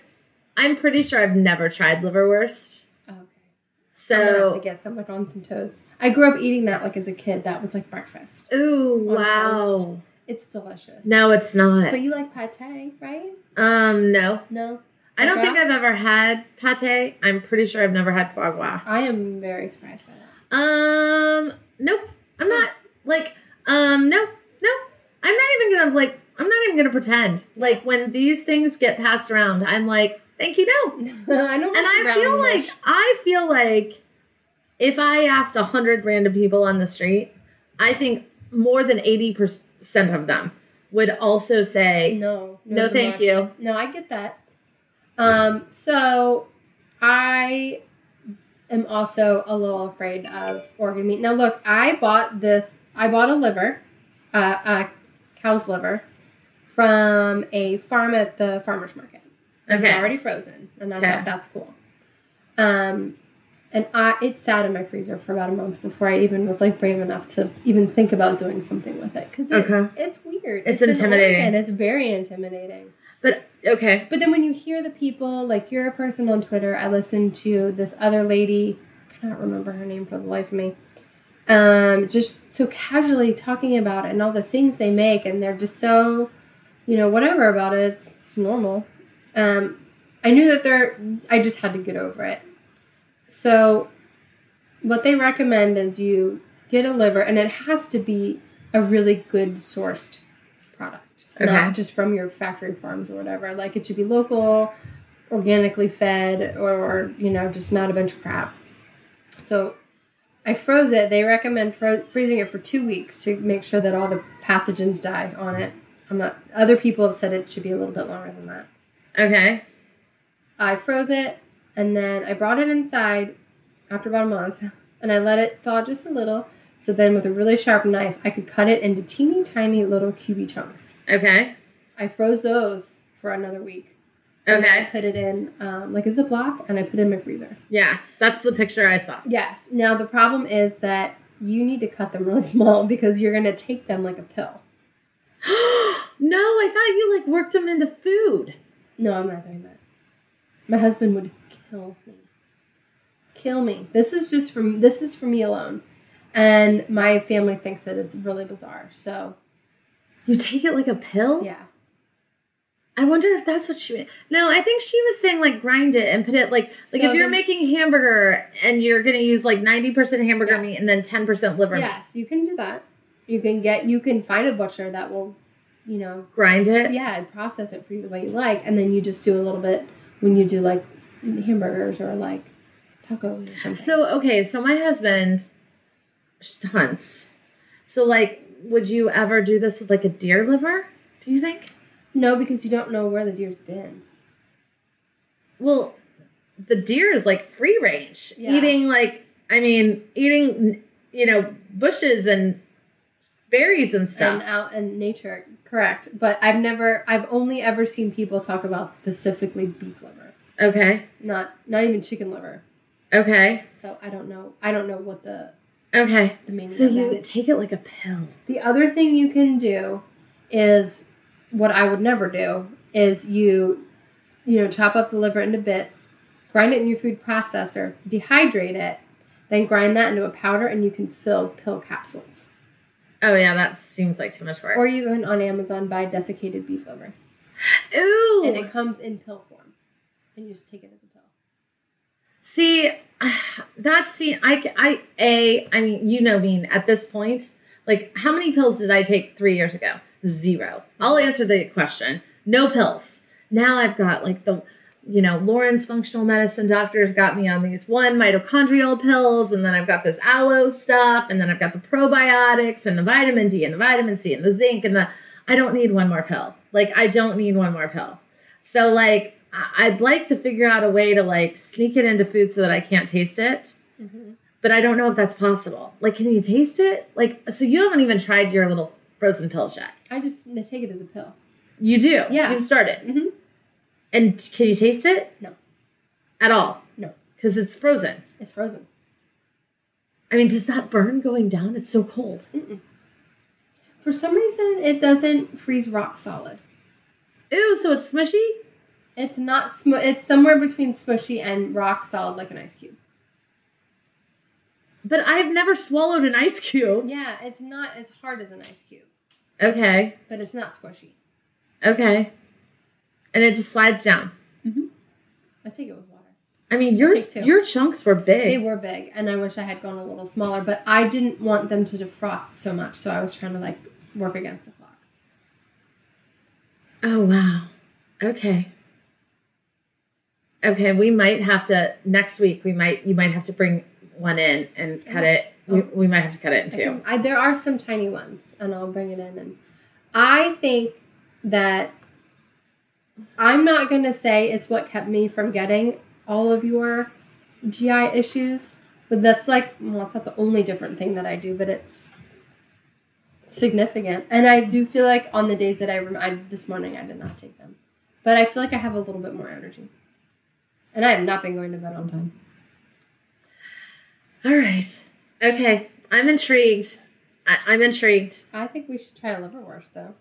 Speaker 2: I'm pretty sure I've never tried liverwurst.
Speaker 1: Oh, okay. I'm gonna have to get some like on some toast. I grew up eating that like as a kid. That was like breakfast.
Speaker 2: ooh, wow.
Speaker 1: toast. It's delicious.
Speaker 2: No, it's not.
Speaker 1: But you like pate, right?
Speaker 2: Um, no.
Speaker 1: No.
Speaker 2: I don't think I've ever had pate. I'm pretty sure I've never had foie gras.
Speaker 1: I am very surprised by that.
Speaker 2: Um, nope. I'm not like, um, no, no. I'm not even gonna like. I'm not even gonna pretend. Like when these things get passed around, I'm like, thank you, no.
Speaker 1: I don't.
Speaker 2: And I feel like I feel like if I asked a hundred random people on the street, I think more than eighty percent of them would also say,
Speaker 1: no,
Speaker 2: No,
Speaker 1: so
Speaker 2: thank you.
Speaker 1: No, I get that. Um, so I am also a little afraid of organ meat. Now, look, I bought this. I bought a liver, uh, a cow's liver, from a farm at the farmers market. It was already frozen, and I
Speaker 2: Okay.
Speaker 1: thought that's cool. Um, and I it sat in my freezer for about a month before I even was like brave enough to even think about doing something with it because it,
Speaker 2: Okay.
Speaker 1: it's weird.
Speaker 2: It's
Speaker 1: an
Speaker 2: intimidating.
Speaker 1: and It's very intimidating.
Speaker 2: but okay,
Speaker 1: But then when you hear the people, like you're a person on Twitter, I listened to this other lady, I cannot remember her name for the life of me, um, just so casually talking about it and all the things they make, and they're just so, you know, whatever about it. It's, it's normal. Um, I knew that they're. I just had to get over it. So, what they recommend is you get a liver, and it has to be a really good sourced product,
Speaker 2: Okay.
Speaker 1: not just from your factory farms or whatever. Like it should be local, organically fed, or you know, just not a bunch of crap. So, I froze it. They recommend fro- freezing it for two weeks to make sure that all the pathogens die on it. I'm not. Other people have said it should be a little bit longer than that.
Speaker 2: Okay.
Speaker 1: I froze it and then I brought it inside after about a month and I let it thaw just a little. So then with a really sharp knife, I could cut it into teeny tiny little cubey chunks.
Speaker 2: Okay.
Speaker 1: I froze those for another week. And then I put it in um, like a Ziploc and I put it in my freezer.
Speaker 2: Yeah, that's the picture I saw.
Speaker 1: Yes. Now the problem is that you need to cut them really small because you're going to take them like a pill.
Speaker 2: no, I thought you like worked them into food.
Speaker 1: No, I'm not doing that. My husband would kill me. Kill me. This is just from this is for me alone. And my family thinks that it's really bizarre. So
Speaker 2: You take it like a pill?
Speaker 1: yeah.
Speaker 2: I wonder if that's what she meant. No, I think she was saying like grind it and put it like like
Speaker 1: So
Speaker 2: if you're
Speaker 1: then-
Speaker 2: making hamburger and you're gonna use like ninety percent hamburger
Speaker 1: Yes.
Speaker 2: meat and then ten percent liver meat.
Speaker 1: Yes, you can do that. You can get you can find a butcher that will, you know,
Speaker 2: Grind it.
Speaker 1: yeah, and process it for you the way you like, and then you just do a little bit when you do like hamburgers or like tacos or something.
Speaker 2: So okay, so my husband hunts. So like, would you ever do this with like a deer liver? Do you think?
Speaker 1: no, because you don't know where the deer's been.
Speaker 2: Well, the deer is like free range,
Speaker 1: Yeah.
Speaker 2: eating like I mean, eating you know bushes and berries and
Speaker 1: and
Speaker 2: stuff.
Speaker 1: out in nature. Correct. But I've never I've only ever seen people talk about specifically beef liver.
Speaker 2: okay,
Speaker 1: Not not even chicken liver.
Speaker 2: okay,
Speaker 1: So I don't know I don't know what the
Speaker 2: okay.
Speaker 1: the main
Speaker 2: So you
Speaker 1: is.
Speaker 2: take it like a pill.
Speaker 1: The other thing you can do is what I would never do is you you know chop up the liver into bits, grind it in your food processor, dehydrate it, then grind that into a powder and you can fill pill capsules.
Speaker 2: Oh yeah, that seems like too much work.
Speaker 1: Or you can on Amazon buy desiccated beef liver.
Speaker 2: Ooh,
Speaker 1: And it comes in pill form. And you just take it as a pill.
Speaker 2: See, that's see, I, I, a, I mean, you know me at this point. Like, how many pills did I take three years ago? Zero. I'll answer the question. No pills. Now I've got like the, you know, Lauren's functional medicine doctors got me on these one mitochondrial pills, and then I've got this aloe stuff, and then I've got the probiotics and the vitamin D and the vitamin C and the zinc and the. I don't need one more pill. Like, I don't need one more pill. So like I'd like to figure out a way to like sneak it into food so that I can't taste it. But I don't know if that's possible. Like, can you taste it? Like, so you haven't even tried your little frozen pills yet.
Speaker 1: I just take it as a pill.
Speaker 2: You do.
Speaker 1: Yeah.
Speaker 2: You've started.
Speaker 1: Mhm.
Speaker 2: And can you taste it?
Speaker 1: No.
Speaker 2: At all?
Speaker 1: No.
Speaker 2: Because it's frozen.
Speaker 1: It's frozen.
Speaker 2: I mean, does that burn going down? It's so cold.
Speaker 1: For some reason, it doesn't freeze rock solid.
Speaker 2: Ew, so it's smushy?
Speaker 1: It's not. Sm- it's somewhere between smushy and rock solid, like an ice cube.
Speaker 2: But I've never swallowed an ice cube.
Speaker 1: Yeah, it's not as hard as an ice cube,
Speaker 2: Okay.
Speaker 1: but it's not squishy.
Speaker 2: Okay. And it just slides down. Mm-hmm.
Speaker 1: I take it with water.
Speaker 2: I mean, yours,
Speaker 1: take
Speaker 2: your chunks were big.
Speaker 1: They were big, and I wish I had gone a little smaller, but I didn't want them to defrost so much, so I was trying to like work against the clock.
Speaker 2: Oh wow. Okay. Okay, we might have to next week. We might you might have to bring one in and cut it. We, oh. we might have to cut it in two.
Speaker 1: I, there are some tiny ones, and I'll bring it in. And I think that I'm not going to say it's what kept me from getting all of your GI issues, but that's like, well, it's not the only different thing that I do, but it's significant. And I do feel like on the days that I, rem- I this morning, I did not take them, but I feel like I have a little bit more energy. And I have not been going to bed on time.
Speaker 2: All right. Okay. I'm intrigued. I, I'm intrigued.
Speaker 1: I think we should try a liverwurst though.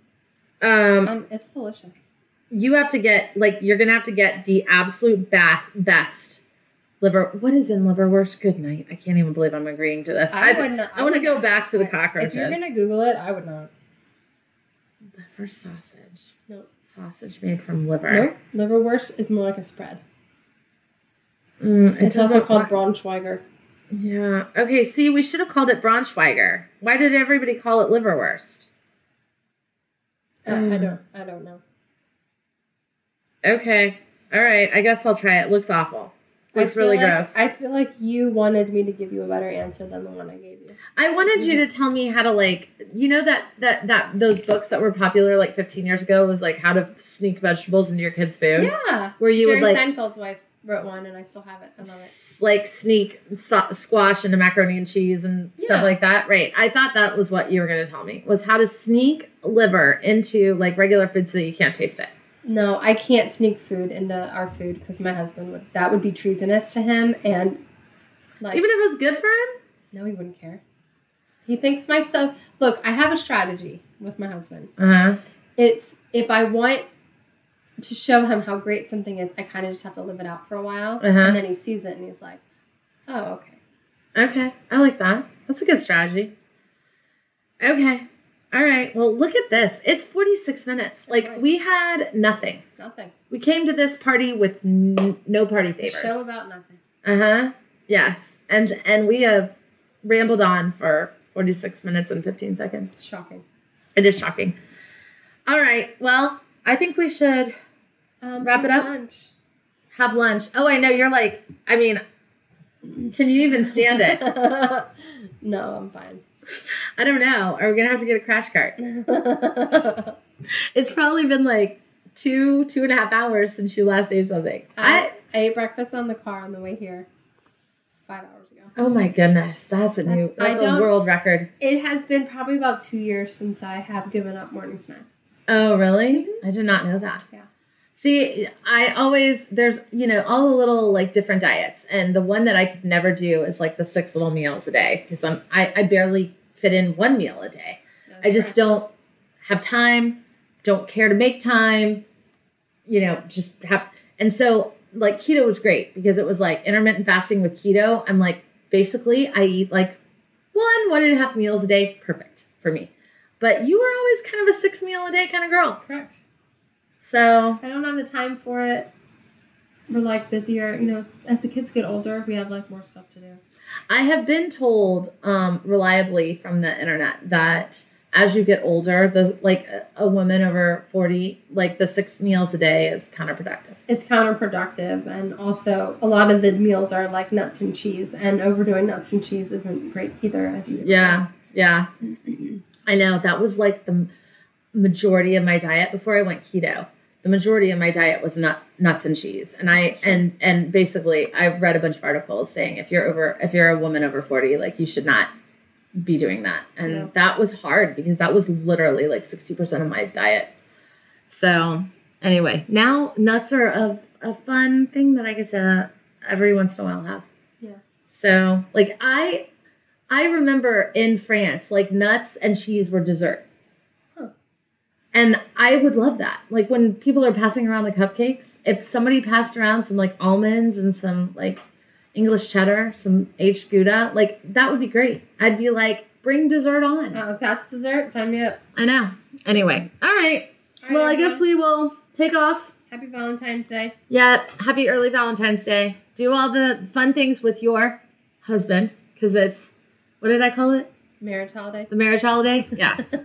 Speaker 2: Um,
Speaker 1: Um, it's delicious.
Speaker 2: You have to get like you're gonna have to get the absolute best best liver. What is in liverwurst? Good night. I can't even believe I'm agreeing to this.
Speaker 1: I
Speaker 2: I,
Speaker 1: would not-
Speaker 2: I want to go back to the cockroaches.
Speaker 1: If you're gonna Google it, I would not.
Speaker 2: Liver sausage.
Speaker 1: Nope.
Speaker 2: Sausage made from liver.
Speaker 1: No, liverwurst is more like a spread.
Speaker 2: Mm, it
Speaker 1: It's also called
Speaker 2: look-
Speaker 1: Braunschweiger.
Speaker 2: Yeah. Okay. See, we should have called it Braunschweiger. Why did everybody call it liverwurst?
Speaker 1: Uh, I
Speaker 2: Mm.
Speaker 1: don't. I don't know.
Speaker 2: Okay. All right. I guess I'll try it. Looks awful. Looks really
Speaker 1: like-
Speaker 2: gross.
Speaker 1: I feel like you wanted me to give you a better answer than the one I gave you.
Speaker 2: I wanted you to tell me how to like, you know that that that those books that were popular like 15 years ago was like how to sneak vegetables into your kids' food.
Speaker 1: Yeah.
Speaker 2: Where you
Speaker 1: Jerry
Speaker 2: would like
Speaker 1: Seinfeld's wife wrote one, and I still have it. I love it.
Speaker 2: like sneak so- squash into macaroni and cheese and stuff
Speaker 1: Yeah.
Speaker 2: like that. Right. I thought that was what you were going to tell me was how to sneak liver into like regular food so that you can't taste it.
Speaker 1: No, I can't sneak food into our food because my husband would. That would be treasonous to him, and like,
Speaker 2: Even if it was good for him?
Speaker 1: no, he wouldn't care. He thinks my stuff. Look, I have a strategy with my husband.
Speaker 2: Uh-huh.
Speaker 1: It's if I want to show him how great something is, I kind of just have to live it out for a while,
Speaker 2: Uh-huh.
Speaker 1: and then he sees it and he's like, "Oh, okay."
Speaker 2: Okay. I like that. That's a good strategy. Okay. All right. Well, look at this. It's 46 minutes. Like
Speaker 1: Right.
Speaker 2: we had nothing.
Speaker 1: Nothing.
Speaker 2: We came to this party with n- no party
Speaker 1: A
Speaker 2: favors.
Speaker 1: show about nothing.
Speaker 2: Uh-huh. Yes. And and we have rambled on for 46 minutes and 15 seconds.
Speaker 1: Shocking.
Speaker 2: It is shocking. All right. Well, I think we should
Speaker 1: Um,
Speaker 2: Wrap it
Speaker 1: have
Speaker 2: up?
Speaker 1: Lunch.
Speaker 2: have lunch. Oh, I know you're like I mean can you even stand it?
Speaker 1: no, I'm fine.
Speaker 2: I don't know. Are we going to have to get a crash cart? It's probably been like two, two and a half hours since you last ate something.
Speaker 1: I,
Speaker 2: I,
Speaker 1: ate breakfast on the car on the way here five hours ago.
Speaker 2: oh my goodness, that's a new,
Speaker 1: That's- I
Speaker 2: that's a world record.
Speaker 1: It has been probably about two years since I have given up morning snack.
Speaker 2: Oh, really? Mm-hmm. I did not know that.
Speaker 1: Yeah.
Speaker 2: See, I always there's you know all the little like different diets, and the one that I could never do is like the six little meals a day because I'm I, I barely fit in one meal a day. I just don't have time, don't care to make time, you know, just have. And so, like, keto was great because it was like intermittent fasting with keto. I'm like, basically, I eat like one, one and a half meals a day. Perfect for me. But you were always kind of a six meal a day kind of girl.
Speaker 1: correct.
Speaker 2: So,
Speaker 1: I don't have the time for it. We're like busier, you know. As the kids get older, we have like more stuff to do.
Speaker 2: I have been told um, reliably from the internet that as you get older, the like a- woman over 40, like the six meals a day is counterproductive.
Speaker 1: It's counterproductive, and also a lot of the meals are like nuts and cheese, and overdoing nuts and cheese isn't great either. As you
Speaker 2: Yeah, yeah. I know that was like the majority of my diet before I went keto. The majority of my diet was nut nuts and cheese, and I and and basically I read a bunch of articles saying if you're over if you're a woman over forty, like you should not be doing that, and
Speaker 1: Yeah.
Speaker 2: that was hard because that was literally like sixty percent of my diet. So anyway, now nuts are a, a fun thing that I get to every once in a while have.
Speaker 1: Yeah.
Speaker 2: So like I I remember in France, like nuts and cheese were dessert. And I would love that. Like when people are passing around the cupcakes, if somebody passed around some like almonds and some like English cheddar, some aged Gouda, like that would be great. I'd be like, bring dessert on.
Speaker 1: Oh, if that's dessert, sign me up.
Speaker 2: I know. Anyway, all right.
Speaker 1: All right,
Speaker 2: well, I guess we will take off.
Speaker 1: Happy Valentine's Day.
Speaker 2: Yeah, happy early Valentine's Day. Do all the fun things with your husband because it's what did I call it?
Speaker 1: Marriage holiday.
Speaker 2: The marriage holiday? Yes.